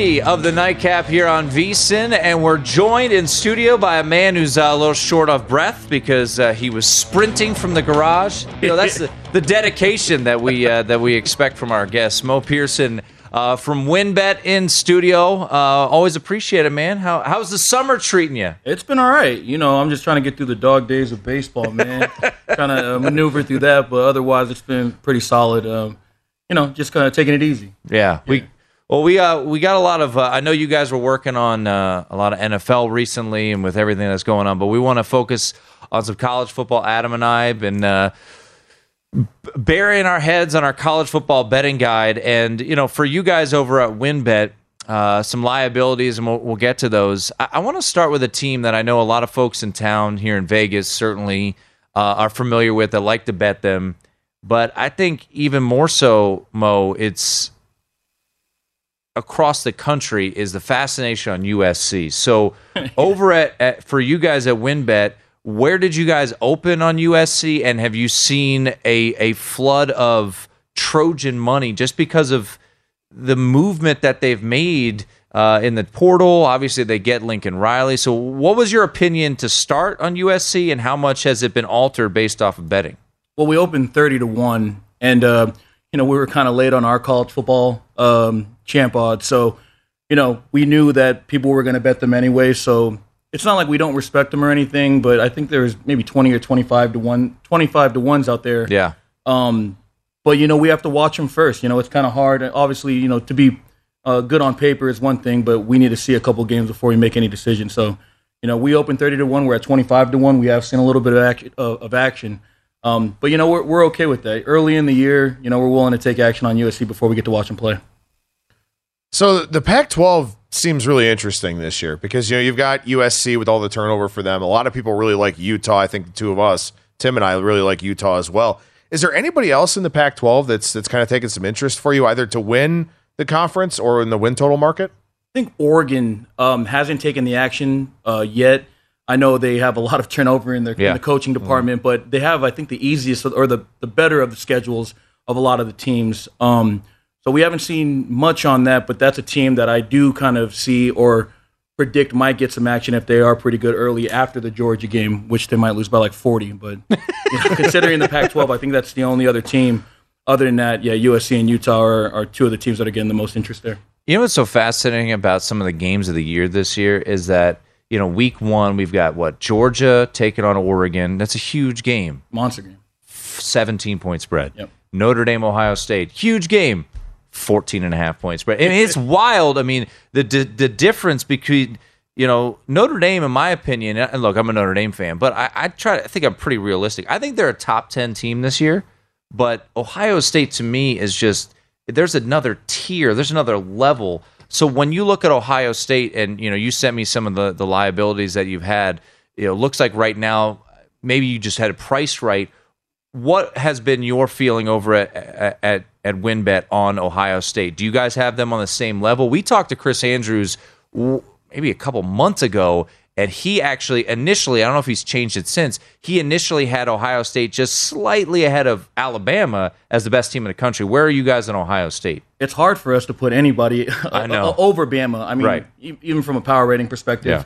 Three of the nightcap here on VSIN, and we're joined in studio by a man who's uh, a little short of breath because uh, he was sprinting from the garage. You know, that's the, the dedication that we uh, that we expect from our guests. Mo Pearson uh, from WynnBET in studio. Uh, always appreciate it, man. How, how's the summer treating you? It's been all right. You know, I'm just trying to get through the dog days of baseball, man. trying to uh, maneuver through that, but otherwise, it's been pretty solid. Um, you know, just kind of taking it easy. Yeah, we well we uh we got a lot of uh, I know you guys were working on uh, a lot of NFL recently and with everything that's going on, but we want to focus on some college football. Adam and I have been uh, burying our heads on our college football betting guide, and you know for you guys over at WynnBET. Uh, some liabilities, and we'll, we'll get to those. I, I want to start with a team that I know a lot of folks in town here in Vegas certainly uh, are familiar with that like to bet them. But I think even more so, Mo, it's across the country is the fascination on USC. So over at, at for you guys at WynnBET, where did you guys open on USC and have you seen a a flood of Trojan money just because of the movement that they've made uh, in the portal? Obviously, they get Lincoln Riley. So, what was your opinion to start on USC, and how much has it been altered based off of betting? Well, we opened 30 to 1, and, uh, you know, we were kind of late on our college football um, champ odds. So, you know, we knew that people were going to bet them anyway. So, it's not like we don't respect them or anything, but I think there's maybe 20 or 25 to 1, 25 to 1s out there. Yeah. Um, but you know, we have to watch them first. You know, it's kind of hard. Obviously, you know, to be uh, good on paper is one thing, but we need to see a couple games before we make any decision. So, you know, we open thirty to one. We're at twenty five to one. We have seen a little bit of, act- uh, of action, um, but you know, we're we're okay with that. Early in the year, you know, we're willing to take action on USC before we get to watch them play. So the Pac-12 seems really interesting this year because you know you've got USC with all the turnover for them. A lot of people really like Utah. I think the two of us, Tim and I, really like Utah as well. Is there anybody else in the Pac-12 that's that's kind of taken some interest for you, either to win the conference or in the win total market? I think Oregon um, hasn't taken the action uh, yet. I know they have a lot of turnover in, their, Yeah. in the coaching department, but they have, I think, the easiest or the, the better of the schedules of a lot of the teams. Um, so we haven't seen much on that, but that's a team that I do kind of see or predict might get some action if they are pretty good early after the Georgia game, which they might lose by like 40. But you know, considering the Pac-12, I think that's the only other team. Other than that, yeah, USC and Utah are, are two of the teams that are getting the most interest there. You know what's so fascinating about some of the games of the year this year is that you know week one we've got what Georgia taking on Oregon. That's a huge game, Monster game. seventeen point spread. Yep. Notre Dame Ohio State, huge game, 14 and a half point spread. I mean, it's wild. I mean, the, the the difference between you know Notre Dame, in my opinion, and look, I'm a Notre Dame fan, but I, I try. To I think I'm pretty realistic. I think they're a top ten team this year, but Ohio State to me is just there's another tier, there's another level. So when you look at Ohio State, and you know, you sent me some of the the liabilities that you've had. You know, looks like right now maybe you just had a price right what has been your feeling over at at at WynnBET on Ohio State? Do you guys have them on the same level? We talked to Chris Andrews maybe a couple months ago, and he actually initially, I don't know if he's changed it since, he initially had Ohio State just slightly ahead of Alabama as the best team in the country. Where are you guys in Ohio State? It's hard for us to put anybody I know. over Bama. I mean, Right. even from a power rating perspective, Yeah.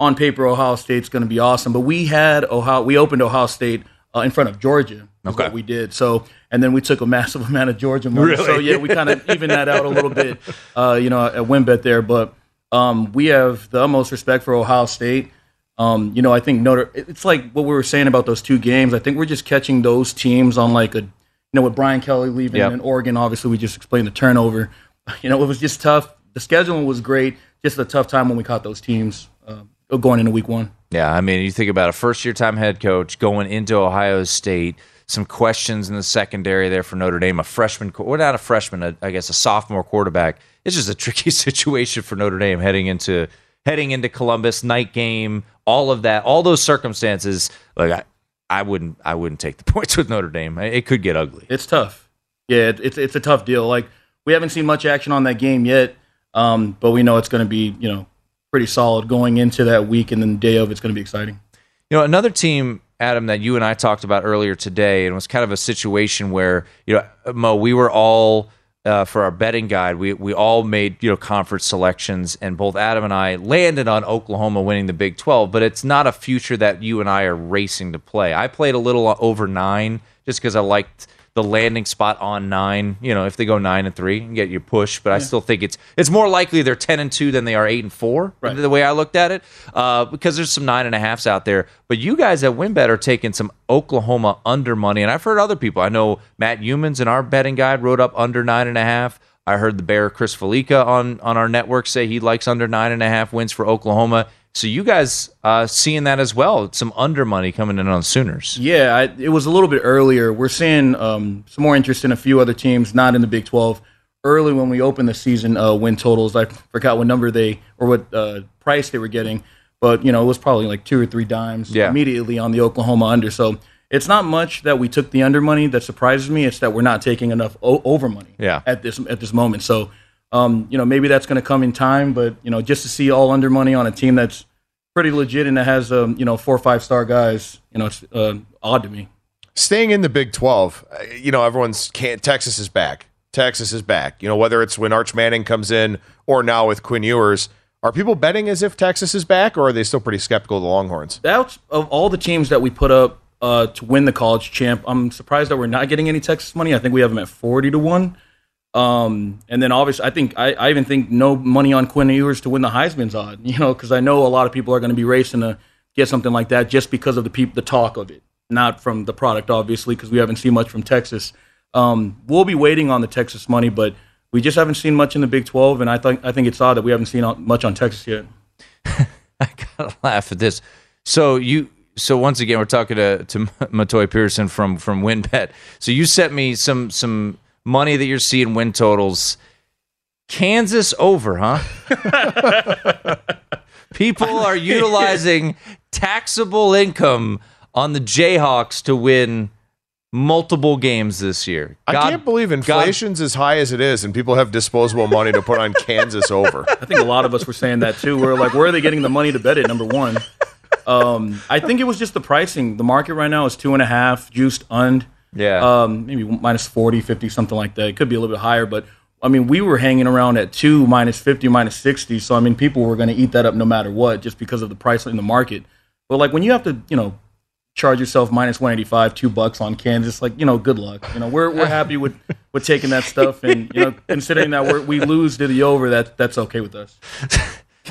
on paper, Ohio State's going to be awesome. But we had Ohio, we opened Ohio State uh, in front of Georgia. Is Okay. what we did. So, and then we took a massive amount of Georgia money. Really? So yeah, we kind of evened that out a little bit, uh, you know, at WynnBET there. But um, we have the utmost respect for Ohio State. Um, you know, I think Notre. It's like what we were saying about those two games. I think we're just catching those teams on like a, you know, with Brian Kelly leaving Yep. in Oregon. Obviously, we just explained the turnover. You know, it was just tough. The scheduling was great. Just a tough time when we caught those teams uh, going into week one. Yeah, I mean, you think about a first year time head coach going into Ohio State, some questions in the secondary there for Notre Dame, a freshman, well, not a freshman, a, I guess a sophomore quarterback. It's just a tricky situation for Notre Dame heading into heading into Columbus, night game, all of that, all those circumstances. Like I, I wouldn't, I wouldn't take the points with Notre Dame. It could get ugly. It's tough. Yeah, it, it's it's a tough deal. Like we haven't seen much action on that game yet, um, but we know it's going to be you know pretty solid going into that week, and then the day of it's going to be exciting. You know, another team, Adam, that you and I talked about earlier today, and it was kind of a situation where, you know, Mo, we were all uh, for our betting guide, we we all made you know conference selections, and both Adam and I landed on Oklahoma winning the Big Twelve. But it's not a future that you and I are racing to play. I played a little over nine just because I liked the landing spot on nine. You know, if they go nine and three, and get your push. But I still think it's it's more likely they're ten and two than they are eight and four. Right. The way I looked at it, uh, because there's some nine and a halfs out there. But you guys at WynnBET are taking some Oklahoma under money, and I've heard other people. I know Matt Youmans in our betting guide wrote up under nine and a half. I heard the Bear Chris Fallica on on our network say he likes under nine and a half wins for Oklahoma. So you guys uh, seeing that as well? Some under money coming in on Sooners. Yeah, I, it was a little bit earlier. We're seeing um, some more interest in a few other teams, not in the Big 12. Early when we opened the season, uh, win totals, I forgot what number they or what uh, price they were getting, but you know it was probably like two or three dimes Yeah. immediately on the Oklahoma under. So it's not much that we took the under money that surprises me. It's that we're not taking enough o- over money Yeah. at this at this moment. So um, you know maybe that's going to come in time, but you know just to see all under money on a team that's pretty legit and that has um, you know four or five star guys, you know it's uh, odd to me. Staying in the Big 12, uh, you know, everyone's can't. Texas is back. Texas is back. You know, whether it's when Arch Manning comes in or now with Quinn Ewers, are people betting as if Texas is back, or are they still pretty skeptical of the Longhorns? That's of all the teams that we put up uh, to win the college champ. I'm surprised that we're not getting any Texas money. I think we have them at forty to one. Um, and then obviously, I think I, I even think no money on Quinn Ewers to win the Heisman's odd. You know, because I know a lot of people are going to be racing to get something like that just because of the peop- the talk of it, not from the product, obviously, because we haven't seen much from Texas. Um, we'll be waiting on the Texas money, but we just haven't seen much in the Big Twelve, and I think I think it's odd that we haven't seen much on Texas yet. I gotta laugh at this. So you, so once again, we're talking to to Motoi Pearson from from WynnBET. So you sent me some some money that you're seeing win totals. Kansas over, huh? People are utilizing taxable income on the Jayhawks to win multiple games this year. I can't believe inflation's as high as it is, and people have disposable money to put on Kansas over. I think a lot of us were saying that too. We're like, where are they getting the money to bet it? Number one, um, I think it was just the pricing. The market right now is two and a half, juiced und. Yeah. Um, maybe minus 40, 50, something like that. It could be a little bit higher, but I mean, we were hanging around at two, minus 50, minus 60. So, I mean, people were going to eat that up no matter what just because of the price in the market. But like when you have to, you know, charge yourself minus 185, two bucks on Kansas, like, you know, good luck. You know, we're, we're happy with, with taking that stuff. And, you know, considering that we're, we lose to the over, that, that's okay with us.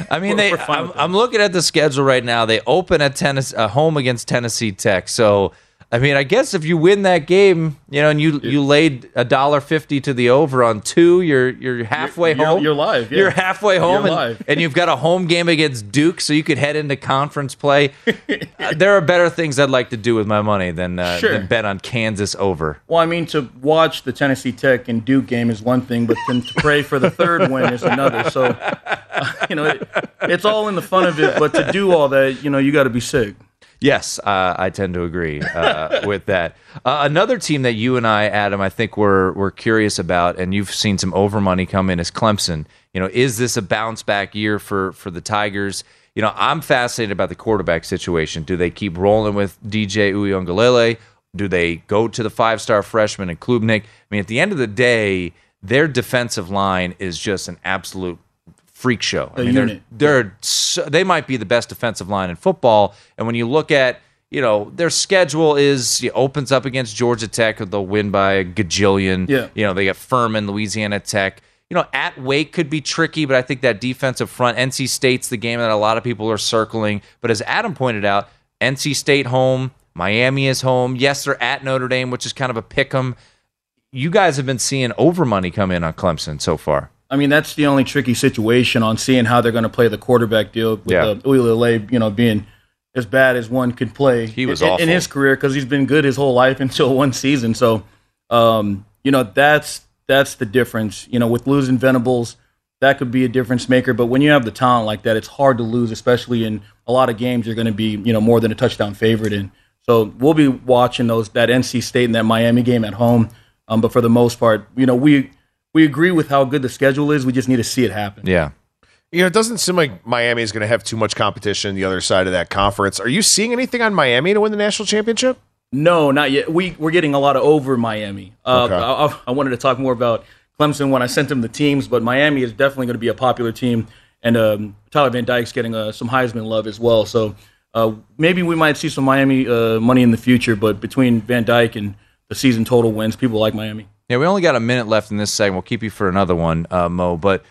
I mean, We're- they. we're I'm. I'm looking at the schedule right now. They open at Tennessee, uh, home against Tennessee Tech. So, I mean, I guess if you win that game, you know, and you you laid a dollar fifty to the over on two, you're you're halfway You're- home. you're live, yeah. You're halfway home, You're and, live. and you've got a home game against Duke, so you could head into conference play. Uh, there are better things I'd like to do with my money than uh, Sure. than bet on Kansas over. Well, I mean, to watch the Tennessee Tech and Duke game is one thing, but then to pray for the third win is another. So, uh, you know, it, it's all in the fun of it. But to do all that, you know, you got to be sick. Yes, uh, I tend to agree uh, with that. Uh, another team that you and I, Adam, I think we're we're curious about, and you've seen some over money come in is Clemson. You know, is this a bounce back year for for the Tigers? You know, I'm fascinated about the quarterback situation. Do they keep rolling with DJ Uiagalelei? Do they go to the five star freshman and Klubnik? I mean, at the end of the day, their defensive line is just an absolute freak show. I mean, unit. they're, they're so, they might be the best defensive line in football. And when you look at you know their schedule is it opens up against Georgia Tech, they'll win by a gajillion. Yeah. You know they got Furman, Louisiana Tech. You know at Wake could be tricky, but I think that defensive front, NC State's the game that a lot of people are circling. But as Adam pointed out, NC State home, Miami is home. Yes, they're at Notre Dame, which is kind of a pick 'em. You guys have been seeing over money come in on Clemson so far. I mean, that's the only tricky situation on seeing how they're going to play the quarterback deal with Yeah. uh, Uiagalelei, you know, being as bad as one could play. He was in, in his career because he's been good his whole life until one season. So, um, you know, that's that's the difference. You know, with losing Venables, that could be a difference maker. But when you have the talent like that, it's hard to lose, especially in a lot of games. You're going to be, you know, more than a touchdown favorite in. So we'll be watching those that NC State and that Miami game at home. Um, but for the most part, you know, we we agree with how good the schedule is. We just need to see it happen. Yeah. You know, it doesn't seem like Miami is going to have too much competition the other side of that conference. Are you seeing anything on Miami to win the national championship? No, not yet. We we're getting a lot of over Miami. Uh, Okay. I, I- I wanted to talk more about Clemson when I sent them the teams, but Miami is definitely going to be a popular team, and um, Tyler Van Dyke's getting uh, some Heisman love as well. So uh, maybe we might see some Miami uh, money in the future. But between Van Dyke and the season total wins, people like Miami. Yeah, we only got a minute left in this segment. We'll keep you for another one, uh, Mo. But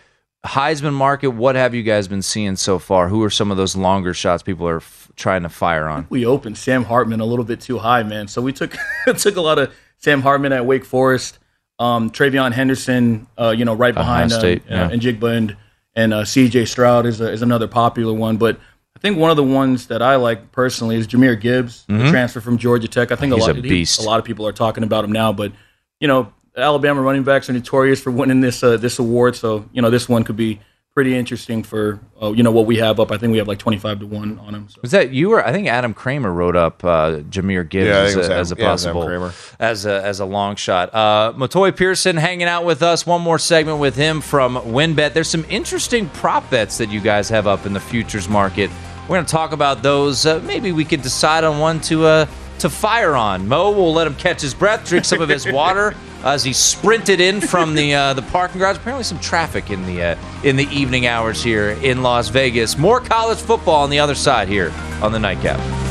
Heisman market, what have you guys been seeing so far? Who are some of those longer shots people are f- trying to fire on? we opened Sam Hartman a little bit too high, man. So we took took a lot of Sam Hartman at Wake Forest, um, TreVeyon Henderson, uh, you know, right behind uh, State, uh, yeah. and Njigba and, and uh, C.J. Stroud is a, is another popular one. But I think one of the ones that I like personally is Jahmyr Gibbs, the transfer from Georgia Tech. I think Mm-hmm. He's a a lot he- a lot of people are talking about him now, but you know, Alabama running backs are notorious for winning this uh, this award. So you know, this one could be pretty interesting for uh, you know what we have up. I think we have like twenty five to one on him. So. Was that you or I think Adam Kramer wrote up uh, Jahmyr Gibbs Yeah, as, think it was a, Adam- as a yeah, it was Adam possible Kramer. as a as a long shot. Uh, Motoi Pearson hanging out with us. One more segment with him from WynnBET. There's some interesting prop bets that you guys have up in the futures market. We're going to talk about those. Uh, maybe we could decide on one to uh, to fire on. Mo will let him catch his breath, drink some of his water as he sprinted in from the uh, the parking garage. Apparently, some traffic in the uh, in the evening hours here in Las Vegas. More college football on the other side here on the nightcap.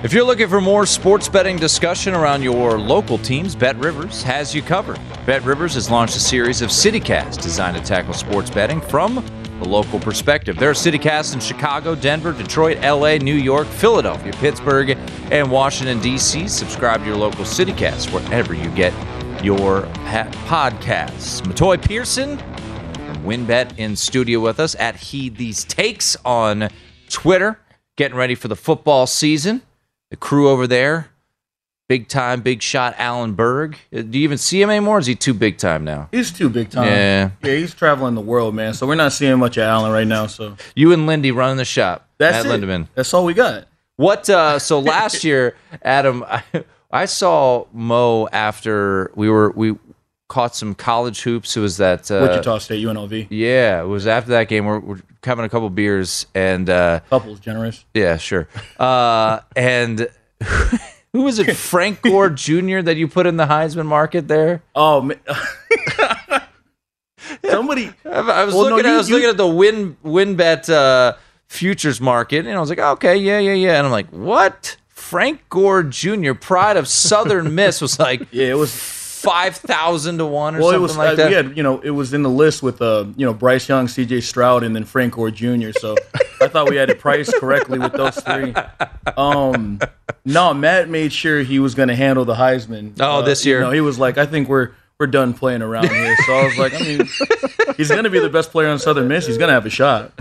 If you're looking for more sports betting discussion around your local teams, BetRivers has you covered. BetRivers has launched a series of CityCasts designed to tackle sports betting from the local perspective. There are CityCasts in Chicago, Denver, Detroit, LA, New York, Philadelphia, Pittsburgh, and Washington, D.C. Subscribe to your local CityCast wherever you get your podcasts. Motoi Pearson WynnBET in studio with us at Heed These Takes on Twitter, getting ready for the football season. The crew over there, big time, big shot Alan Berg. Uh, Do you even see him anymore? Or is he too big time now? He's too big time. Yeah. yeah, he's traveling the world, man. So we're not seeing much of Allen right now. So You and Lindy running the shop that's at it. Lindemann. That's all we got. What? Uh, so last year, Adam, I, I saw Mo after we were we caught some college hoops. It was that uh, Wichita State, UNLV. Yeah, it was after that game. We're, we're having a couple beers and uh, Couples generous. yeah, sure. Uh, and who was it? Frank Gore Jr. that you put in the Heisman market there. Oh man. Somebody. I, was Well, no, looking. at, you- I was you- looking at the win win bet uh, futures market, and I was like, okay, yeah, yeah, yeah. And I'm like, what? Frank Gore Jr., pride of Southern Miss, was like Yeah, it was. Five thousand to one or Well, something was. like uh, that. We had, you know, it was in the list with, uh, you know, Bryce Young, C.J. Stroud, and then Frank Gore Jr. So I thought we had it priced correctly with those three. Um, no, Matt made sure he was going to handle the Heisman. Oh, Uh, this you year. know, he was like, I think we're we're done playing around here. So I was like, I mean, he's going to be the best player on Southern Miss. He's going to have a shot.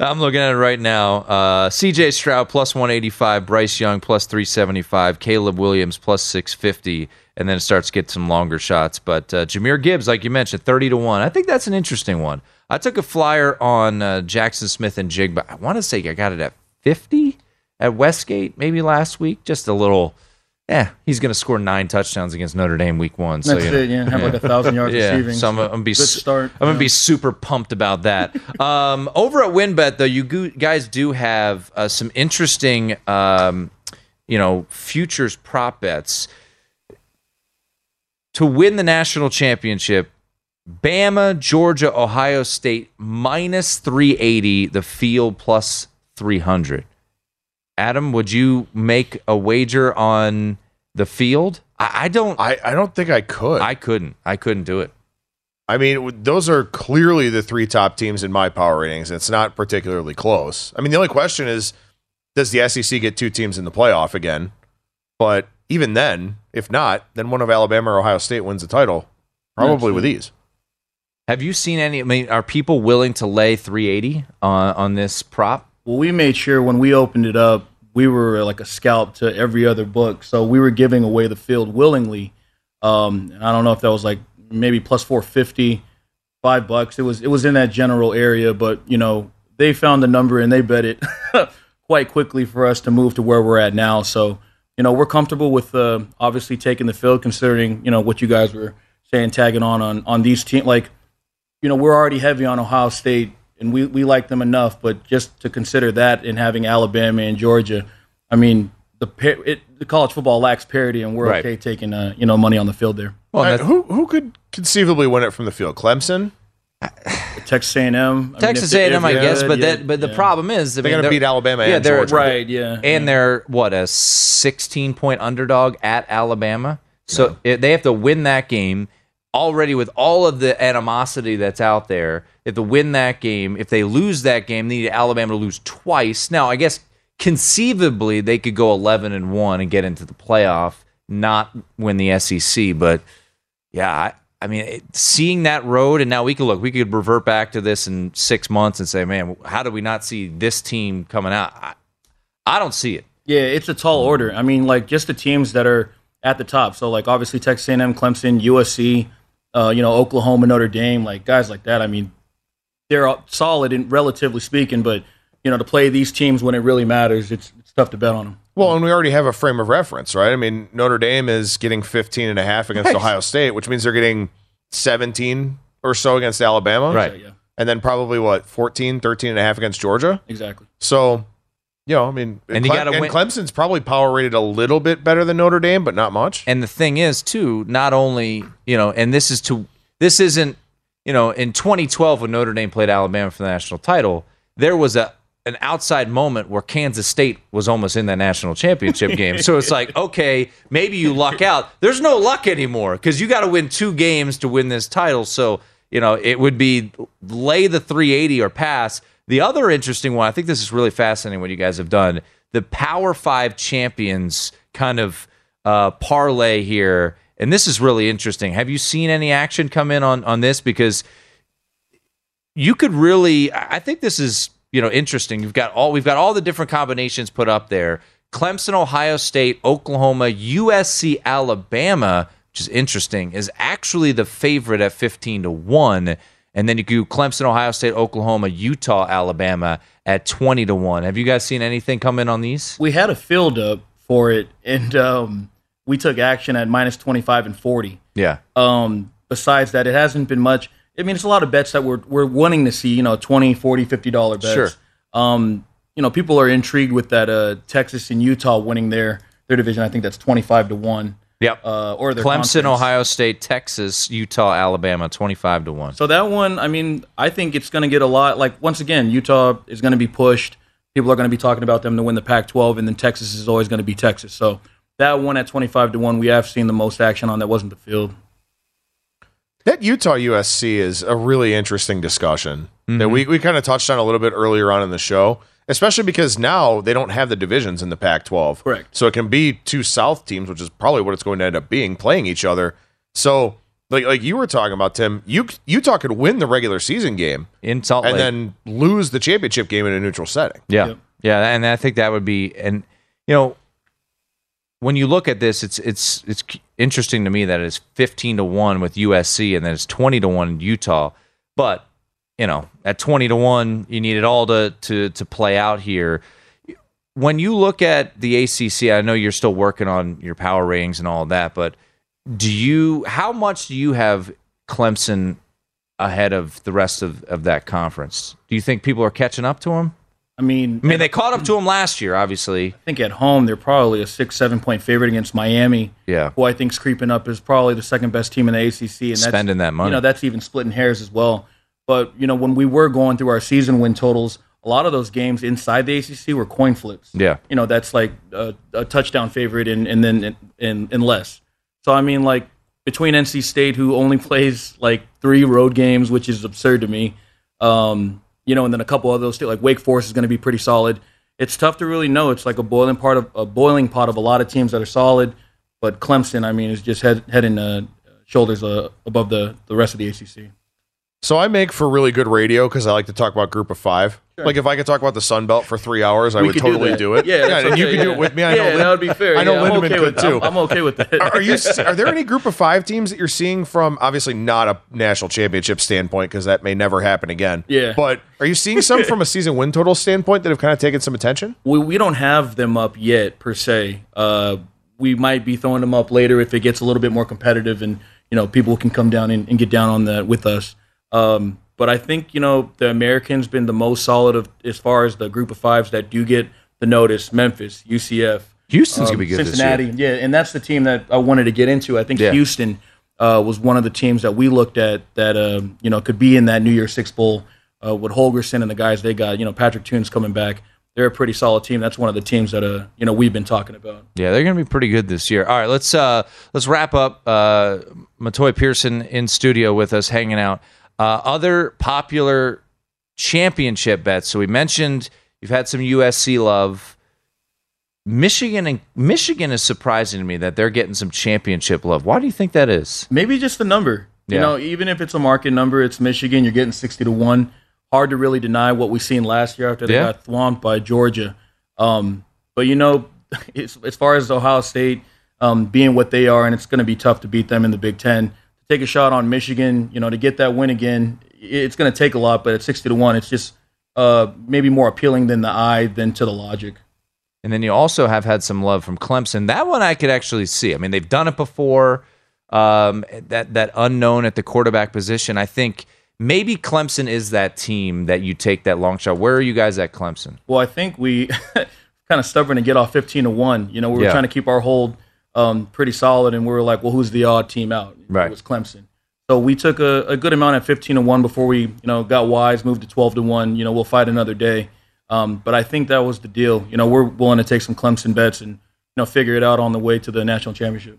I'm looking at it right now. Uh, C.J. Stroud plus 185, Bryce Young plus 375, Caleb Williams plus 650, and then it starts to get some longer shots. But uh, Jahmyr Gibbs, like you mentioned, 30 to one. I think that's an interesting one. I took a flyer on uh, Jackson Smith and Jig, but I want to say I got it at 50 at Westgate maybe last week. Just a little. Yeah, he's going to score nine touchdowns against Notre Dame week one. So That's you know. it. Yeah, have like a thousand yards Yeah, receiving. so I'm, I'm gonna be su- start. I'm gonna be super pumped about that. um, over at WynnBET, though, you go- guys do have uh, some interesting, um, you know, futures prop bets to win the national championship. Bama, Georgia, Ohio State minus 380, the field plus 300. Adam, would you make a wager on the field? I, I don't. I, I don't think I could. I couldn't. I couldn't do it. I mean, those are clearly the three top teams in my power ratings. It's not particularly close. I mean, the only question is does the SEC get two teams in the playoff again? But even then, if not, then one of Alabama or Ohio State wins the title, probably with ease. Have you seen any? I mean, are people willing to lay 380 on on this prop? Well, we made sure when we opened it up, we were like a scalp to every other book. So we were giving away the field willingly. Um, and I don't know if that was like maybe plus 450, five bucks. It was it was in that general area, but you know they found the number and they bet it quite quickly for us to move to where we're at now. So you know we're comfortable with uh, obviously taking the field, considering you know what you guys were saying, tagging on on on these teams. Like you know, we're already heavy on Ohio State, and we, we like them enough. But just to consider that and having Alabama and Georgia, I mean, the par- it, the college football lacks parity, and we're Right. okay taking uh, you know money on the field there. Well, that- who who could conceivably win it from the field? Clemson? Texas A&M, I mean, Texas if A&M, I if they guess, could, but yeah, that but the yeah. problem is, I They're gonna beat Alabama Yeah, and they're Georgia. right, yeah, and they're what a 16 point underdog at Alabama. So it, they have to win that game already with all of the animosity that's out there. If they win that game, if they lose that game, they need Alabama to lose twice. Now, I guess conceivably they could go 11 and 1 and get into the playoff, not win the SEC, but yeah, I, I mean, it, seeing that road, and now we could look, we could revert back to this in six months and say, man, how did we not see this team coming out? I, I don't see it. Yeah, it's a tall order. I mean, like just the teams that are at the top. So like obviously Texas A&M, Clemson, USC, uh, you know Oklahoma, Notre Dame, like guys like that. I mean, they're solid and relatively speaking, but you know to play these teams when it really matters, it's, it's tough to bet on them. Well, and we already have a frame of reference, right? I mean, Notre Dame is getting 15 and a half against Ohio State, which means they're getting 17 or so against Alabama. Right. yeah, And then probably what, 14, 13 and a half against Georgia? exactly. So, you know, I mean, And you gotta and win- Clemson's probably power rated a little bit better than Notre Dame, but not much. And the thing is, too, not only you know, and this is to this isn't you know, in 2012 when Notre Dame played Alabama for the national title, there was a an outside moment where Kansas State was almost in that national championship game. So it's like, okay, maybe you luck out. There's no luck anymore because you got to win two games to win this title. So you know, it would be lay the 380 or pass. The other interesting one, I think this is really fascinating what you guys have done. The Power Five champions kind of uh, parlay here, and this is really interesting. Have you seen any action come in on on this? Because you could really, I I think this is you know interesting. You've got all we've got all the different combinations put up there. Clemson, Ohio State, Oklahoma, USC, Alabama, which is interesting, is actually the favorite at 15 to 1. And then you do Clemson, Ohio State, Oklahoma, Utah, Alabama at 20 to 1. Have you guys seen anything come in on these? We had a field up for it, and um, we took action at minus 25 and 40. Yeah. Um, besides that, it hasn't been much. I mean, it's a lot of bets that we're, we're wanting to see, you know, 20 40 $50 bets. Sure. Um, you know, people are intrigued with that uh, Texas and Utah winning their, their division. I think that's 25 to 1. Yep. Uh, or their Clemson, conference. Ohio State, Texas, Utah, Alabama, 25 to 1. So that one, I mean, I think it's going to get a lot. Like once again, Utah is going to be pushed. People are going to be talking about them to win the Pac-12, and then Texas is always going to be Texas. So that one at twenty-five to one, we have seen the most action on. That wasn't the field. That Utah USC is a really interesting discussion that we, mm-hmm. we kind of touched on a little bit earlier on in the show, especially because now they don't have the divisions in the Pac 12. Correct. So it can be two South teams, which is probably what it's going to end up being, playing each other. So, like like you were talking about, Tim, you, Utah could win the regular season game In Salt Lake. and then lose the championship game in a neutral setting. Yeah. Yep. Yeah, and I think that would be and you know when you look at this it's it's it's interesting to me that it's 15 to 1 with USC and then it's 20 to 1 in Utah. But, you know, at 20 to 1 you need it all to to to play out here. When you look at the ACC, I know you're still working on your power ratings and all that, but do you how much do you have Clemson ahead of the rest of, of that conference? Do you think people are catching up to them? I mean, I mean, they caught up to him last year, obviously. I think at home they're probably a six, seven point favorite against Miami. Yeah. who I think's creeping up is probably the second best team in the ACC, and that's, Spending that money. You know, that's even splitting hairs as well. But you know, when we were going through our season win totals, a lot of those games inside the ACC were coin flips. Yeah. you know, that's like a, a touchdown favorite and and then and, and less. So I mean, like between NC State, who only plays like three road games, which is absurd to me. Um, you know, and then a couple of those, like Wake Forest is going to be pretty solid. It's tough to really know. It's like a boiling part of a boiling pot of a lot of teams that are solid, but Clemson, I mean, is just head head and uh, shoulders uh, above the the rest of the ACC. So I make for really good radio because I like to talk about Group of Five. Like if I could talk about the Sun Belt for three hours, I We would could do totally do, it. Yeah, that's and you okay, could do it with me. I yeah, know that would be fair. I know yeah, I'm Lindemann okay could with too. I'm, I'm okay with that. are you? Are there any Group of Five teams that you're seeing from obviously not a national championship standpoint because that may never happen again? Yeah. But are you seeing some from a season win total standpoint that have kind of taken some attention? we, we don't have them up yet per se. Uh, we might be throwing them up later if it gets a little bit more competitive and you know people can come down and, and get down on that with us. Um, but I think you know the Americans been the most solid of as far as the group of fives that do get the notice. Memphis, UCF, Houston's um, gonna be good Cincinnati, this year. yeah, and that's the team that I wanted to get into. I think Yeah. Houston uh, was one of the teams that we looked at that um, you know could be in that New Year's Six bowl uh, with Holgorsen and the guys they got. You know, Patrick Tunes coming back. They're a pretty solid team. That's one of the teams that uh, you know we've been talking about. Yeah, they're going to be pretty good this year. All right, let's uh let's wrap up. Uh, Motoi Pearson in studio with us, hanging out. Uh, other popular championship bets. So we mentioned you've had some USC love. Michigan and Michigan is surprising to me that they're getting some championship love. Why do you think that is? Maybe just the number. Yeah. You know, even if it's a market number, it's Michigan. You're getting sixty to one. Hard to really deny what we've seen last year after they Yeah. got swamped by Georgia. Um, but you know, as far as Ohio State um, being what they are, and it's going to be tough to beat them in the Big Ten. Take a shot on Michigan, you know, to get that win again, it's going to take a lot. But at sixty to one, it's just uh, maybe more appealing than the eye than to the logic. And then you also have had some love from Clemson. That one I could actually see. I mean, they've done it before. Um, that that unknown at the quarterback position. I think maybe Clemson is that team that you take that long shot. Where are you guys at Clemson? Well, I think we kind of stubborn to get off 15 to 1. You know, we were Yeah. trying to keep our hold um, pretty solid, and we were like, well, who's the odd team out? Right. It was Clemson. So we took a, a good amount at 15 to 1 before we, you know, got wise, moved to 12 to 1. You know, we'll fight another day. Um, but I think that was the deal. You know, we're willing to take some Clemson bets and, you know, figure it out on the way to the national championship.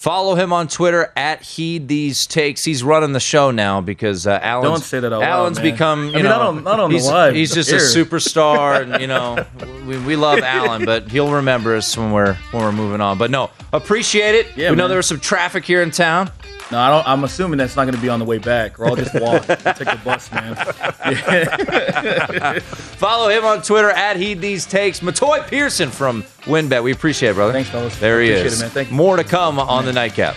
Follow him on Twitter at Heed These Takes. He's running the show now because uh, Alan's, Don't say that out loud, Alan's man. become. You I mean, know, not on- not on the he's, live He's just air. a superstar, and you know, we, we love Alan, but he'll remember us when we're when we're moving on. But no, appreciate it. Yeah, we know there was some traffic here in town. No, I don't. I'm assuming that's not going to be on the way back, or I'll just walk. Take the bus, man. Follow him on Twitter at Heed These Takes. Motoi Pearson from WynnBET. We appreciate it, brother. Thanks, fellas. There he Appreciate is. it, man. Thank you. More to come on the nightcap.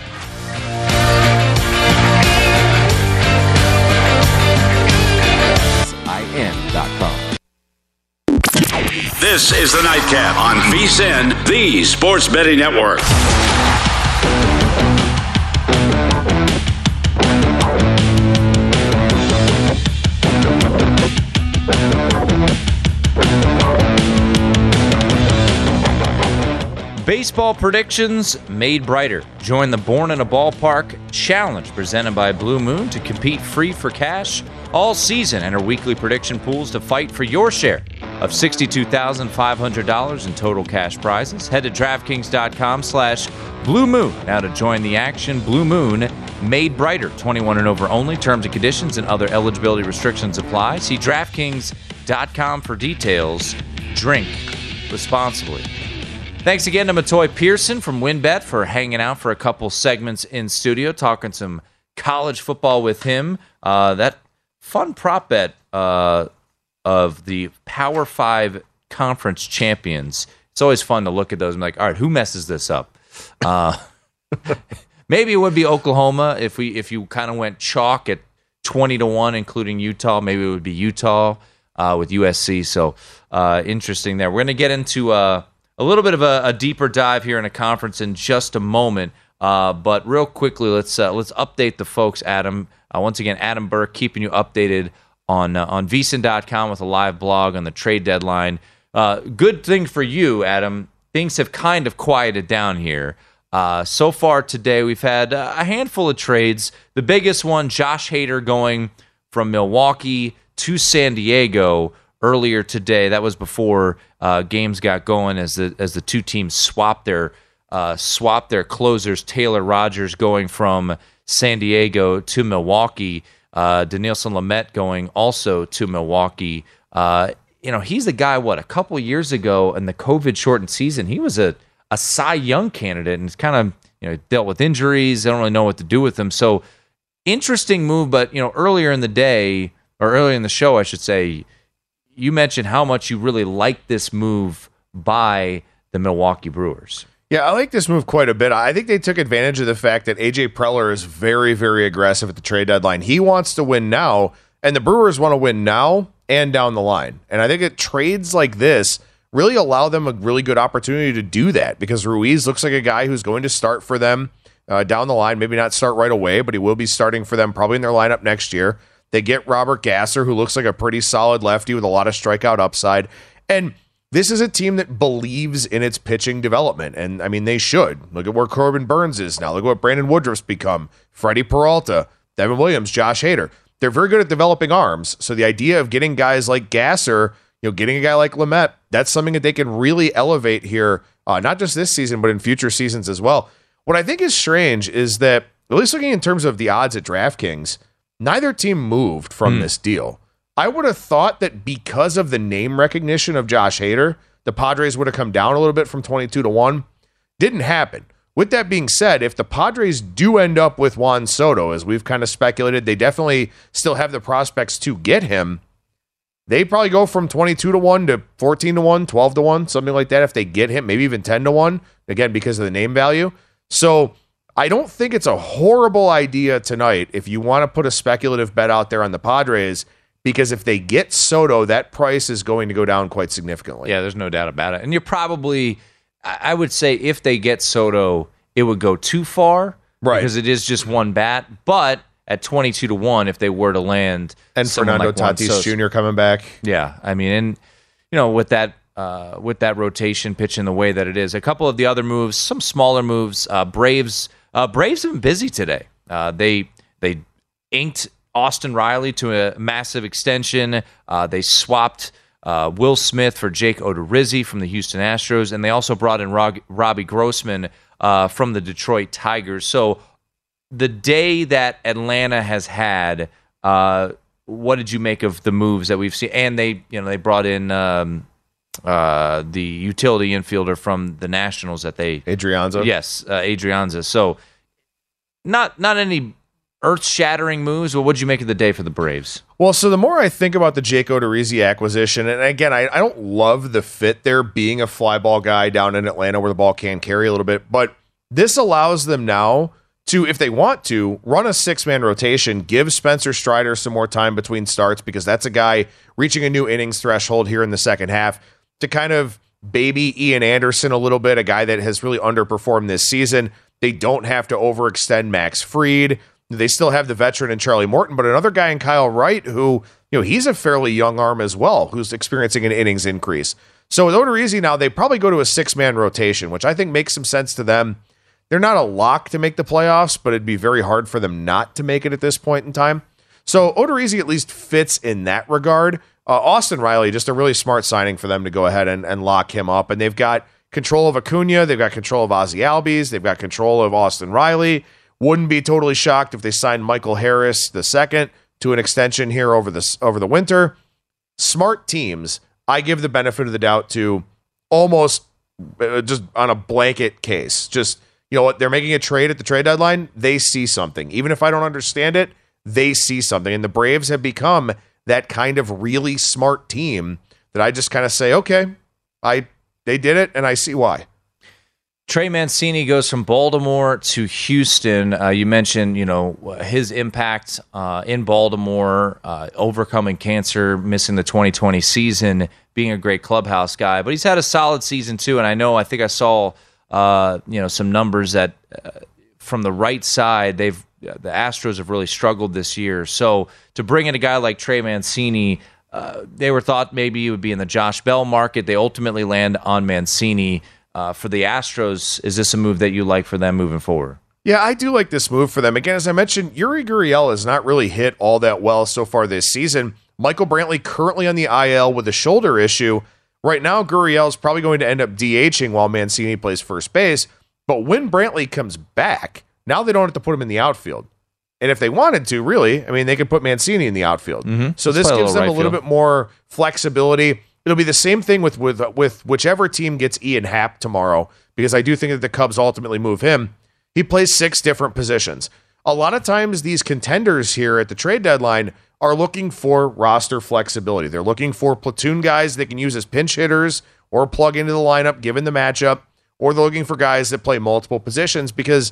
IN.com. This is the Nightcap on VSIN, the Sports Betting Network. Baseball predictions made brighter. Join the Born in a Ballpark Challenge presented by Blue Moon to compete free for cash all season. Enter weekly prediction pools to fight for your share of $62,500 in total cash prizes. Head to DraftKings.com slash Blue Moon now to join the action. Blue Moon made brighter. 21 and over only. Terms and conditions and other eligibility restrictions apply. See DraftKings.com for details. Drink responsibly. Thanks again to Motoi Pearson from WynnBET for hanging out for a couple segments in studio, talking some college football with him. Uh, that fun prop bet uh, of the Power Five conference champions. It's always fun to look at those be like, all right, who messes this up? Uh, maybe it would be Oklahoma if we if you kind of went chalk at twenty to one, including Utah. Maybe it would be Utah uh, with USC. So uh, interesting there. We're to get into uh, a little bit of a, a deeper dive here in a conference in just a moment. Uh, but real quickly, let's uh, let's update the folks. Adam, uh, once again, Adam Burke keeping you updated on uh, on VSiN.com with a live blog on the trade deadline. Uh, good thing for you, Adam. Things have kind of quieted down here. Uh, so far today, we've had uh, a handful of trades. The biggest one, Josh Hader going from Milwaukee to San Diego earlier today. That was before uh, games got going as the as the two teams swapped their uh, swapped their closers. Taylor Rogers going from San Diego to Milwaukee. Uh, Dinelson Lamet going also to Milwaukee. Uh, you know, he's the guy. What a couple years ago in the COVID shortened season, he was a a Cy Young candidate, and it's kind of you know dealt with injuries. I don't really know what to do with him. So interesting move. But you know, earlier in the day or earlier in the show, I should say, you mentioned how much you really like this move by the Milwaukee Brewers. Yeah, I like this move quite a bit. I think they took advantage of the fact that AJ Preller is very, very aggressive at the trade deadline. He wants to win now, and the Brewers want to win now and down the line. And I think that trades like this really allow them a really good opportunity to do that because Ruiz looks like a guy who's going to start for them uh, down the line. Maybe not start right away, but he will be starting for them probably in their lineup next year. They get Robert Gasser, who looks like a pretty solid lefty with a lot of strikeout upside. And this is a team that believes in its pitching development. And I mean, they should. Look at where Corbin Burnes is now. Look at what Brandon Woodruff's become. Freddie Peralta, Devin Williams, Josh Hader. They're very good at developing arms. So the idea of getting guys like Gasser, you know, getting a guy like Lamet, that's something that they can really elevate here, uh, not just this season, but in future seasons as well. What I think is strange is that, at least looking in terms of the odds at DraftKings, neither team moved from hmm. this deal. I would have thought that because of the name recognition of Josh Hader, the Padres would have come down a little bit from 22 to 1. Didn't happen. With that being said, if the Padres do end up with Juan Soto, as we've kind of speculated, they definitely still have the prospects to get him. They probably go from 22 to 1 to 14 to 1, 12 to 1, something like that if they get him, maybe even 10 to 1, again, because of the name value. So I don't think it's a horrible idea tonight if you want to put a speculative bet out there on the Padres, because if they get Soto, that price is going to go down quite significantly. Yeah, there's no doubt about it. And you're probably, I would say, if they get Soto, it would go too far, Right. Because it is just one bat. But at 22 to one, if they were to land, And Fernando like Tatis Jr. coming back. Yeah, I mean, and you know, with that uh, with that rotation pitching the way that it is, a couple of the other moves, some smaller moves. Uh, Braves, uh, Braves have been busy today. Uh, they they inked Austin Riley to a massive extension. Uh, they swapped. Uh, Will Smith for Jake Odorizzi from the Houston Astros, and they also brought in Robbie Grossman from the Detroit Tigers. So the day that Atlanta has had, what did you make of the moves that we've seen? And they, you know, they brought in um, uh, the utility infielder from the Nationals that they Adrianza. Yes, uh, Adrianza. So not not any earth shattering moves. But what did you make of the day for the Braves? Well, so the more I think about the Jake Odorizzi acquisition, and again, I, I don't love the fit there being a fly ball guy down in Atlanta where the ball can carry a little bit, but this allows them now to, if they want to, run a six man rotation, give Spencer Strider some more time between starts because that's a guy reaching a new innings threshold here in the second half to kind of baby Ian Anderson a little bit, a guy that has really underperformed this season. They don't have to overextend Max Fried. They still have the veteran in Charlie Morton, but another guy in Kyle Wright who, you know, he's a fairly young arm as well, who's experiencing an innings increase. So with Odorizzi now, they probably go to a six man rotation, which I think makes some sense to them. They're not a lock to make the playoffs, but it'd be very hard for them not to make it at this point in time. So Odorizzi at least fits in that regard. Uh, Austin Riley, just a really smart signing for them to go ahead and, and lock him up. And they've got control of Acuna, they've got control of Ozzy Albies, they've got control of Austin Riley. Wouldn't be totally shocked if they signed Michael Harris the second to an extension here over the over the winter. Smart teams, I give the benefit of the doubt to almost uh, just on a blanket case. Just you know what they're making a trade at the trade deadline. They see something, even if I don't understand it. They see something, and the Braves have become that kind of really smart team that I just kind of say, okay, I they did it, and I see why. Trey Mancini goes from Baltimore to Houston. Uh, you mentioned, you know, his impact uh, in Baltimore, uh, overcoming cancer, missing the 2020 season, being a great clubhouse guy. But he's had a solid season too. And I know, I think I saw, uh, you know, some numbers that uh, from the right side, they've the Astros have really struggled this year. So to bring in a guy like Trey Mancini, uh, they were thought maybe he would be in the Josh Bell market. They ultimately land on Mancini. Uh, for the Astros, is this a move that you like for them moving forward? Yeah, I do like this move for them. Again, as I mentioned, Yuli Gurriel has not really hit all that well so far this season. Michael Brantley currently on the IL with a shoulder issue. Right now, Gurriel is probably going to end up DHing while Mancini plays first base. But when Brantley comes back, now they don't have to put him in the outfield. And if they wanted to, really, I mean, they could put Mancini in the outfield. Mm-hmm. So Let's this a gives little them a little field. bit more flexibility. It'll be the same thing with with with whichever team gets Ian Happ tomorrow, because I do think that the Cubs ultimately move him. He plays six different positions. A lot of times, these contenders here at the trade deadline are looking for roster flexibility. They're looking for platoon guys they can use as pinch hitters or plug into the lineup given the matchup, or they're looking for guys that play multiple positions because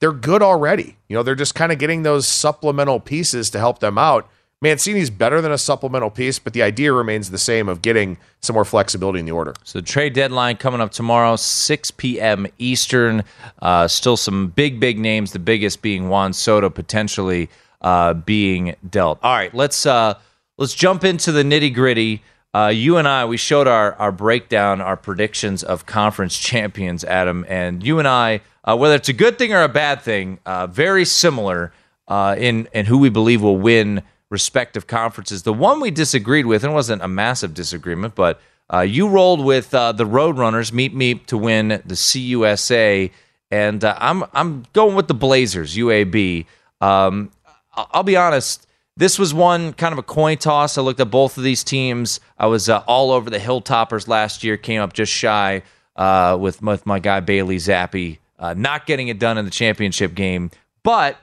they're good already. You know, they're just kind of getting those supplemental pieces to help them out. Mancini's better than a supplemental piece, but the idea remains the same of getting some more flexibility in the order. So the trade deadline coming up tomorrow, 6 p.m. Eastern. Uh, still some big, big names. The biggest being Juan Soto potentially uh, being dealt. All right, let's uh, let's jump into the nitty gritty. Uh, you and I, we showed our our breakdown, our predictions of conference champions, Adam, and you and I, uh, whether it's a good thing or a bad thing, uh, very similar uh, in in who we believe will win respective conferences. The one we disagreed with, and it wasn't a massive disagreement, but uh, you rolled with uh, the Roadrunners, Meet Meet, to win the CUSA, and I'm I'm going with the Blazers, UAB. Um, I'll be honest. This was one kind of a coin toss. I looked at both of these teams. I was uh, all over the Hilltoppers last year. Came up just shy uh, with, with my guy Bailey Zappe, uh, not getting it done in the championship game. But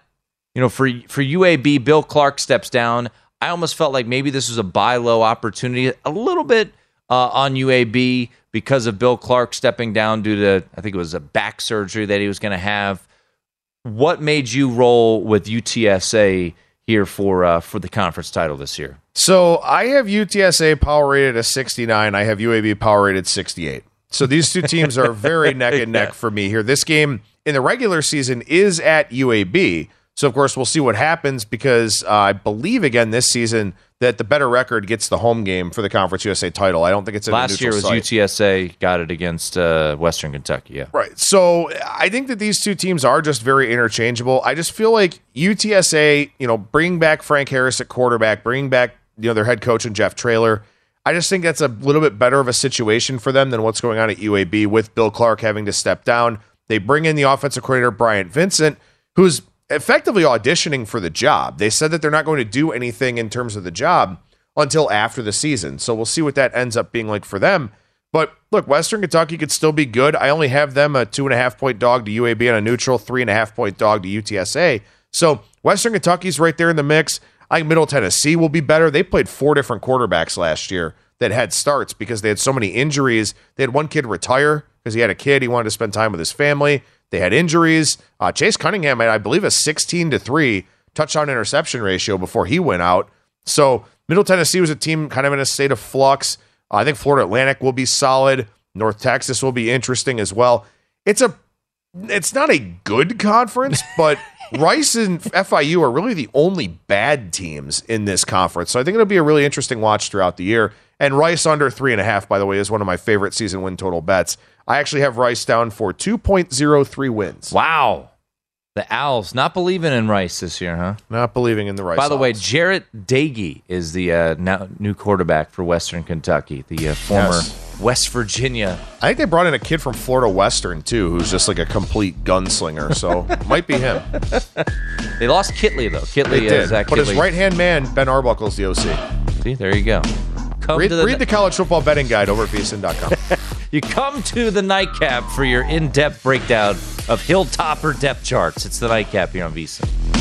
you know, for for UAB, Bill Clark steps down. I almost felt like maybe this was a buy low opportunity, a little bit uh, on UAB because of Bill Clark stepping down due to I think it was a back surgery that he was going to have. What made you roll with UTSA here for uh, for the conference title this year? So I have UTSA power rated at 69. I have UAB power rated 68. So these two teams are very neck and neck for me here. This game in the regular season is at UAB. So of course we'll see what happens because uh, I believe again this season that the better record gets the home game for the Conference USA title. I don't think it's a Last year was site. UTSA got it against uh, Western Kentucky. Yeah, Right. So I think that these two teams are just very interchangeable. I just feel like UTSA, you know, bring back Frank Harris at quarterback, bring back, you know, their head coach and Jeff Traylor. I just think that's a little bit better of a situation for them than what's going on at UAB with Bill Clark having to step down. They bring in the offensive coordinator, Bryant Vincent, who's effectively auditioning for the job. They said that they're not going to do anything in terms of the job until after the season. So we'll see what that ends up being like for them. But look, Western Kentucky could still be good. I only have them a two and a half point dog to UAB on a neutral, three and a half point dog to UTSA. So Western Kentucky's right there in the mix. I think Middle Tennessee will be better. They played four different quarterbacks last year that had starts because they had so many injuries. They had one kid retire because he had a kid. He wanted to spend time with his family. They had injuries. Uh, Chase Cunningham had, I believe, a 16 to 3 touchdown interception ratio before he went out. So Middle Tennessee was a team kind of in a state of flux. Uh, I think Florida Atlantic will be solid. North Texas will be interesting as well. It's a it's not a good conference, but Rice and FIU are really the only bad teams in this conference. So I think it'll be a really interesting watch throughout the year. And Rice under three and a half, by the way, is one of my favorite season win total bets. I actually have Rice down for 2.03 wins. Wow. The Owls not believing in Rice this year, huh? Not believing in the Rice. By the way, Jarret Doege is the uh, now new quarterback for Western Kentucky, the uh, former Yes. West Virginia. I think they brought in a kid from Florida Western too, who's just like a complete gunslinger. So might be him. They lost Kittley though. Kittley is that But his right hand man, Ben Arbuckle's the OC. See, there you go. Come Read, to the, read the college football betting guide over at vsin.com. you come to the nightcap for your in-depth breakdown of Hilltopper depth charts. It's the nightcap here on VSiN.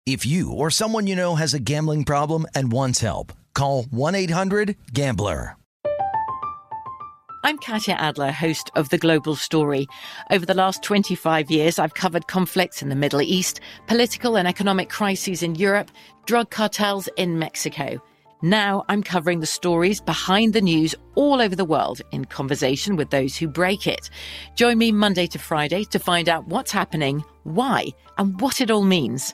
If you or someone you know has a gambling problem and wants help, call 1-800-GAMBLER. I'm Katya Adler, host of The Global Story. Over the last 25 years, I've covered conflicts in the Middle East, political and economic crises in Europe, drug cartels in Mexico. Now I'm covering the stories behind the news all over the world in conversation with those who break it. Join me Monday to Friday to find out what's happening, why, and what it all means.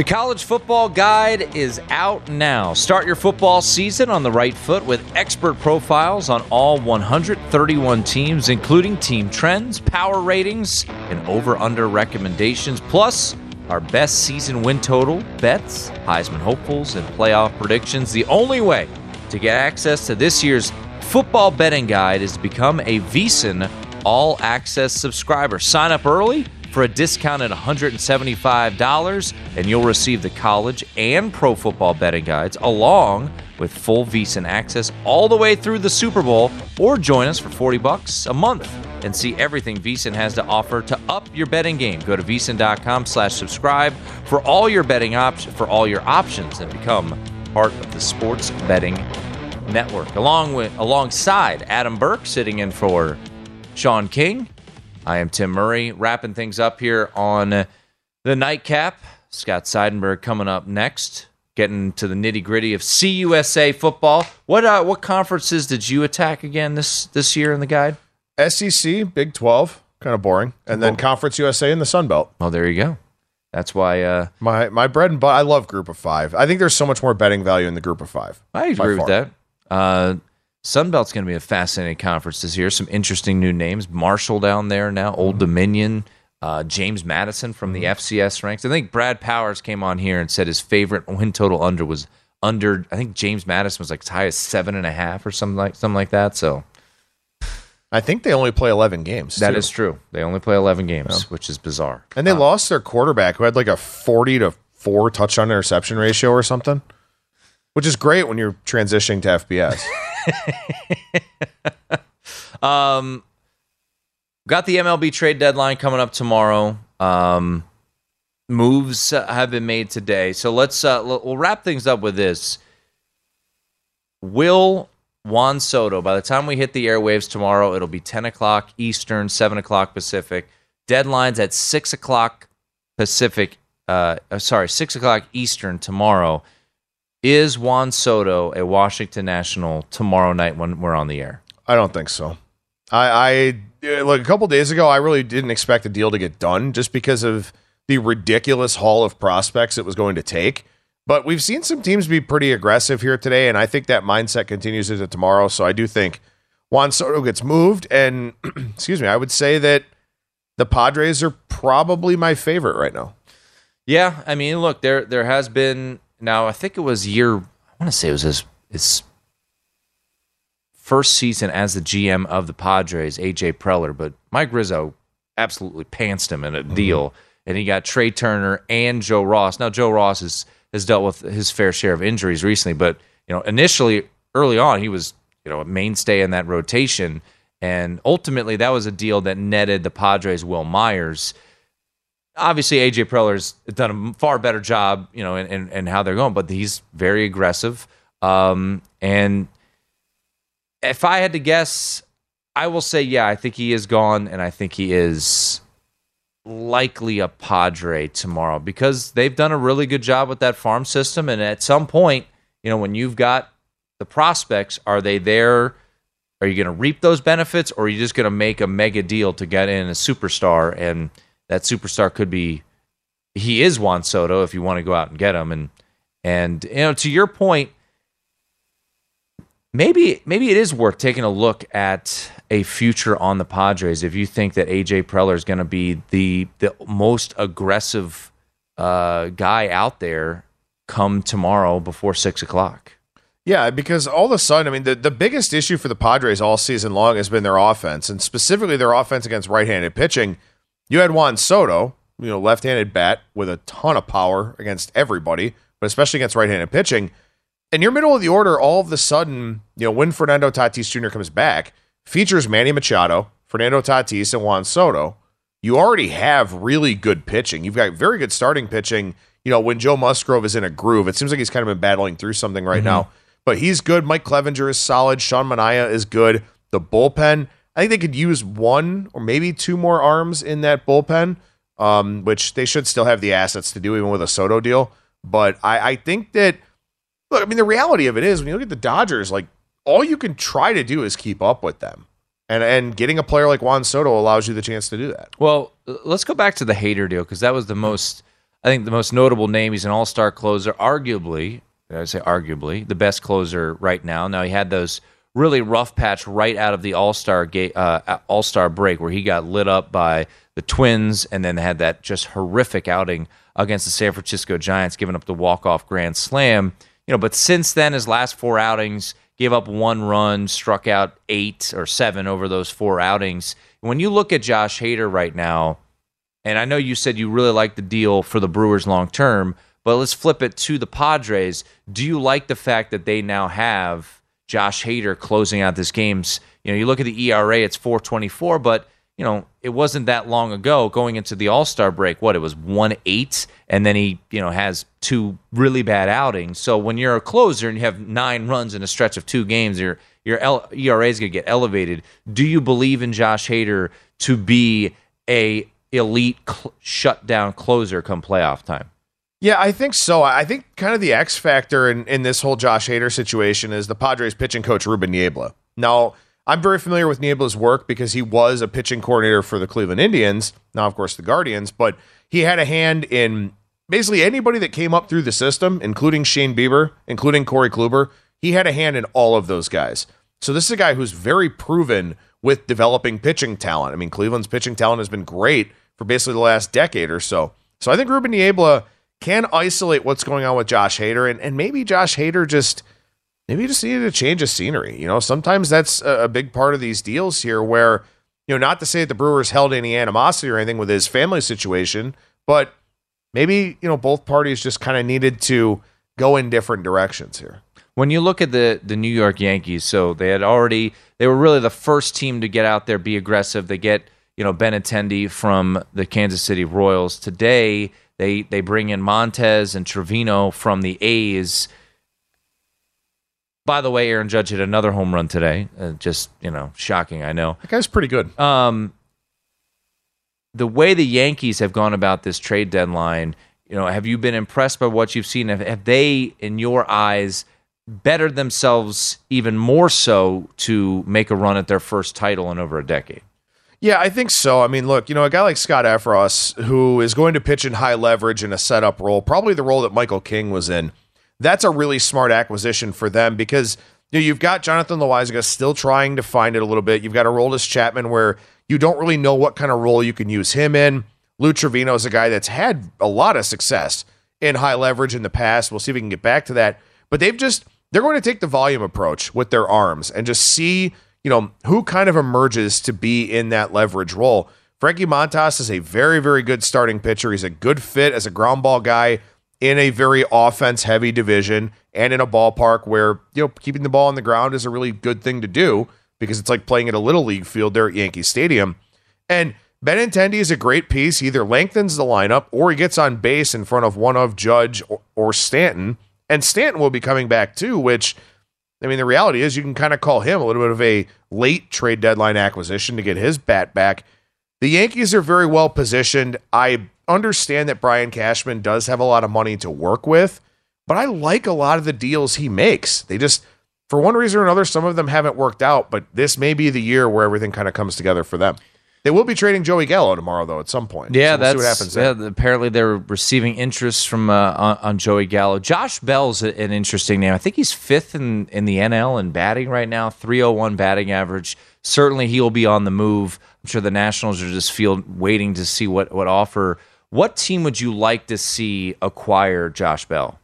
The college football guide is out now. Start your football season on the right foot with expert profiles on all 131 teams, including team trends, power ratings, and over under recommendations, plus our best season win total, bets, Heisman hopefuls, and playoff predictions. The only way to get access to this year's football betting guide is to become a VSIN all access subscriber. Sign up early for a discount discounted $175, and you'll receive the college and pro football betting guides along with full VSiN access all the way through the Super Bowl, or join us for 40 bucks a month and see everything VSiN has to offer to up your betting game. Go to vsin.com slash subscribe for all your betting options for all your options and become part of the sports betting network. Along with alongside Adam Burke sitting in for Sean King. I am Tim Murray, wrapping things up here on the nightcap. Scott Seidenberg coming up next, getting to the nitty gritty of CUSA football. What uh, what conferences did you attack again this this year in the guide? SEC, Big 12, kind of boring. And then Conference USA and the Sun Belt. Oh, there you go. That's why uh, My my bread and butter. I love Group of Five. I think there's so much more betting value in the Group of Five. I agree with that. Uh, Sunbelt's going to be a fascinating conference this year. Some interesting new names. Marshall down there now, Old mm-hmm. Dominion, uh, James Madison from the mm-hmm. FCS ranks. I think Brad Powers came on here and said his favorite win total under was under. I think James Madison was like as high as seven and a half or something like something like that. So I think they only play 11 games. that too. is true. They only play eleven games, which is bizarre. And they uh, lost their quarterback who had like a 40 to 4 touchdown interception ratio or something, which is great when you're transitioning to FBS. Got the MLB trade deadline coming up tomorrow. Um, moves have been made today. So let's uh, we'll wrap things up with this. Will Juan Soto, by the time we hit the airwaves tomorrow, it'll be 10 o'clock Eastern, 7 o'clock Pacific. Deadlines at 6 o'clock Pacific, uh, uh, sorry, 6 o'clock Eastern tomorrow. Is Juan Soto a Washington National tomorrow night when we're on the air? I don't think so. I, I uh, like a couple days ago, I really didn't expect the deal to get done just because of the ridiculous haul of prospects it was going to take. But we've seen some teams be pretty aggressive here today, and I think that mindset continues into tomorrow. So I do think Juan Soto gets moved, and excuse me, I would say that the Padres are probably my favorite right now. Yeah, I mean, look, there there has been now. I think it was year. I want to say it was his his first season as the GM of the Padres, AJ Preller, but Mike Rizzo absolutely pantsed him in a mm-hmm. deal, and he got Trea Turner and Joe Ross. Now Joe Ross is has dealt with his fair share of injuries recently, but you know, initially early on, he was you know a mainstay in that rotation, and ultimately that was a deal that netted the Padres Wil Myers. Obviously, AJ Preller's done a far better job, you know, in, in how they're going, but he's very aggressive. Um, and if I had to guess, I will say, yeah, I think he is gone, and I think he is likely a Padre tomorrow because they've done a really good job with that farm system. And at some point, you know, when you've got the prospects, are they there? Are you going to reap those benefits, or are you just going to make a mega deal to get in a superstar? And that superstar could be he is Juan Soto if you want to go out and get him. And and you know, to your point, maybe maybe it is worth taking a look at a future on the Padres if you think that AJ Preller is going to be the the most aggressive uh, guy out there come tomorrow before six o'clock. Yeah, because all of a sudden, I mean, the, the biggest issue for the Padres all season long has been their offense, and specifically their offense against right handed pitching. You had Juan Soto, you know, left handed bat with a ton of power against everybody, but especially against right handed pitching. And your middle of the order, all of a sudden, you know, when Fernando Tatis Jr. comes back, features Manny Machado, Fernando Tatis, and Juan Soto. You already have really good pitching. You've got very good starting pitching. You know, when Joe Musgrove is in a groove, it seems like he's kind of been battling through something right mm-hmm. now. But he's good. Mike Clevinger is solid. Sean Manaea is good. The bullpen, I think they could use one or maybe two more arms in that bullpen, um, which they should still have the assets to do, even with a Soto deal. But I, I think that – Look, I mean, the reality of it is when you look at the Dodgers, like all you can try to do is keep up with them. And and getting a player like Juan Soto allows you the chance to do that. Well, let's go back to the Hader deal because that was the most, I think, the most notable name. He's an All Star closer, arguably, I say arguably, the best closer right now. Now he had those really rough patch right out of the All Star uh, All Star break where he got lit up by the Twins, and then had that just horrific outing against the San Francisco Giants, giving up the walk off grand slam you know, but since then, his last four outings gave up one run, struck out eight or seven over those four outings. When you look at Josh Hader right now, and I know you said you really like the deal for the Brewers long term, but let's flip it to the Padres. Do you like the fact that they now have Josh Hader closing out this game's? You know, you look at the ERA, it's 424, but you know, it wasn't that long ago going into the All Star break. What it was one eight, and then he you know has two really bad outings. So when you're a closer and you have nine runs in a stretch of two games, your your ERA is going to get elevated. Do you believe in Josh Hader to be a elite cl- shutdown closer come playoff time? Yeah, I think so. I think kind of the X factor in, in this whole Josh Hader situation is the Padres pitching coach Ruben Niebla. Now I'm very familiar with Niebla's work because he was a pitching coordinator for the Cleveland Indians, now, of course, the Guardians, but he had a hand in basically anybody that came up through the system, including Shane Bieber, including Corey Kluber. He had a hand in all of those guys. So this is a guy who's very proven with developing pitching talent. I mean, Cleveland's pitching talent has been great for basically the last decade or so. So I think Ruben Niebla can isolate what's going on with Josh Hader, and, and maybe Josh Hader just – maybe just needed a change of scenery. You know, sometimes that's a, big part of these deals here where, you know, not to say that the Brewers held any animosity or anything with his family situation, but maybe, you know, both parties just kind of needed to go in different directions here. When you look at the the New York Yankees, so they had already they were really the first team to get out there, be aggressive. They get you know Benintendi from the Kansas City Royals. Today they they bring in Montas and Trivino from the A's. By the way, Aaron Judge hit another home run today. Uh, just you know, shocking. I know. That guy's pretty good. Um, the way the Yankees have gone about this trade deadline, you know, have you been impressed by what you've seen? Have, have they, in your eyes, bettered themselves even more so to make a run at their first title in over a decade? Yeah, I think so. I mean, look, you know, a guy like Scott Effross, who is going to pitch in high leverage in a setup role, probably the role that Michael King was in, that's a really smart acquisition for them because you know, you've got Jonathan Loáisiga still trying to find it a little bit. You've got Aroldis Chapman where you don't really know what kind of role you can use him in. Lou Trivino is a guy that's had a lot of success in high leverage in the past. We'll see if we can get back to that. But they've just they're going to take the volume approach with their arms and just see, you know, who kind of emerges to be in that leverage role. Frankie Montas is a very, very good starting pitcher. He's a good fit as a ground ball guy in a very offense heavy division and in a ballpark where, you know, keeping the ball on the ground is a really good thing to do because it's like playing at a little league field there at Yankee Stadium. And Benintendi is a great piece. He either lengthens the lineup or he gets on base in front of one of Judge or, or Stanton. And Stanton will be coming back too, which, I mean, the reality is you can kind of call him a little bit of a late trade deadline acquisition to get his bat back. The Yankees are very well positioned. I understand that Brian Cashman does have a lot of money to work with, but I like a lot of the deals he makes. They just, for one reason or another, some of them haven't worked out, but this may be the year where everything kind of comes together for them. They will be trading Joey Gallo tomorrow, though, at some point. Yeah, so we'll that's see what happens. yeah, apparently they're receiving interest from uh, on, on Joey Gallo. Josh Bell's an interesting name. I think he's fifth in, in the NL in batting right now, 301 batting average. Certainly he'll be on the move. I'm sure the Nationals are just field waiting to see what, what offer. What team would you like to see acquire Josh Bell?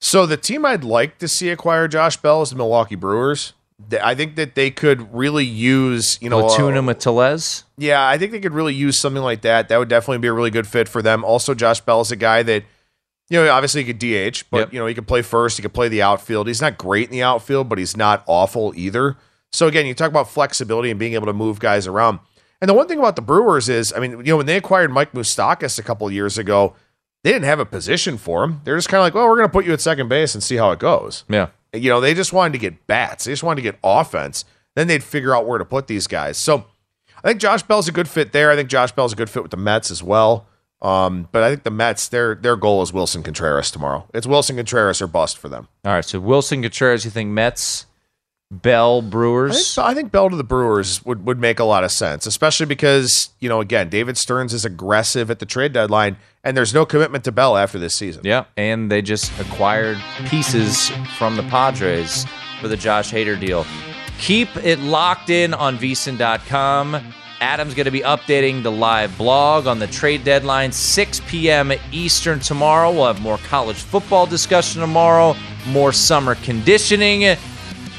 So the team I'd like to see acquire Josh Bell is the Milwaukee Brewers. I think that they could really use, you know, Platoon uh, Tellez? Yeah, I think they could really use something like that. That would definitely be a really good fit for them. Also, Josh Bell is a guy that, you know, obviously he could DH, but Yep. you know, he could play first, he could play the outfield. He's not great in the outfield, but he's not awful either. So again, you talk about flexibility and being able to move guys around. And the one thing about the Brewers is, I mean, you know, when they acquired Mike Moustakas a couple of years ago, they didn't have a position for him. They're just kind of like, well, we're going to put you at second base and see how it goes. Yeah. You know, they just wanted to get bats. They just wanted to get offense. Then they'd figure out where to put these guys. So I think Josh Bell's a good fit there. I think Josh Bell's a good fit with the Mets as well. Um, but I think the Mets, their their goal is Willson Contreras tomorrow. It's Willson Contreras or bust for them. All right, so Willson Contreras, you think Mets, Bell, I think, Brewers? I think Bell to the Brewers would, would make a lot of sense, especially because, you know, again, David Stearns is aggressive at the trade deadline, and there's no commitment to Bell after this season. Yeah, and they just acquired pieces from the Padres for the Josh Hader deal. Keep it locked in on VSiN.com. Adam's going to be updating the live blog on the trade deadline, 6 p.m. Eastern tomorrow. We'll have more college football discussion tomorrow, more summer conditioning.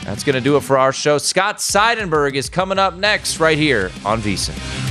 That's going to do it for our show. Scott Seidenberg is coming up next right here on VSiN.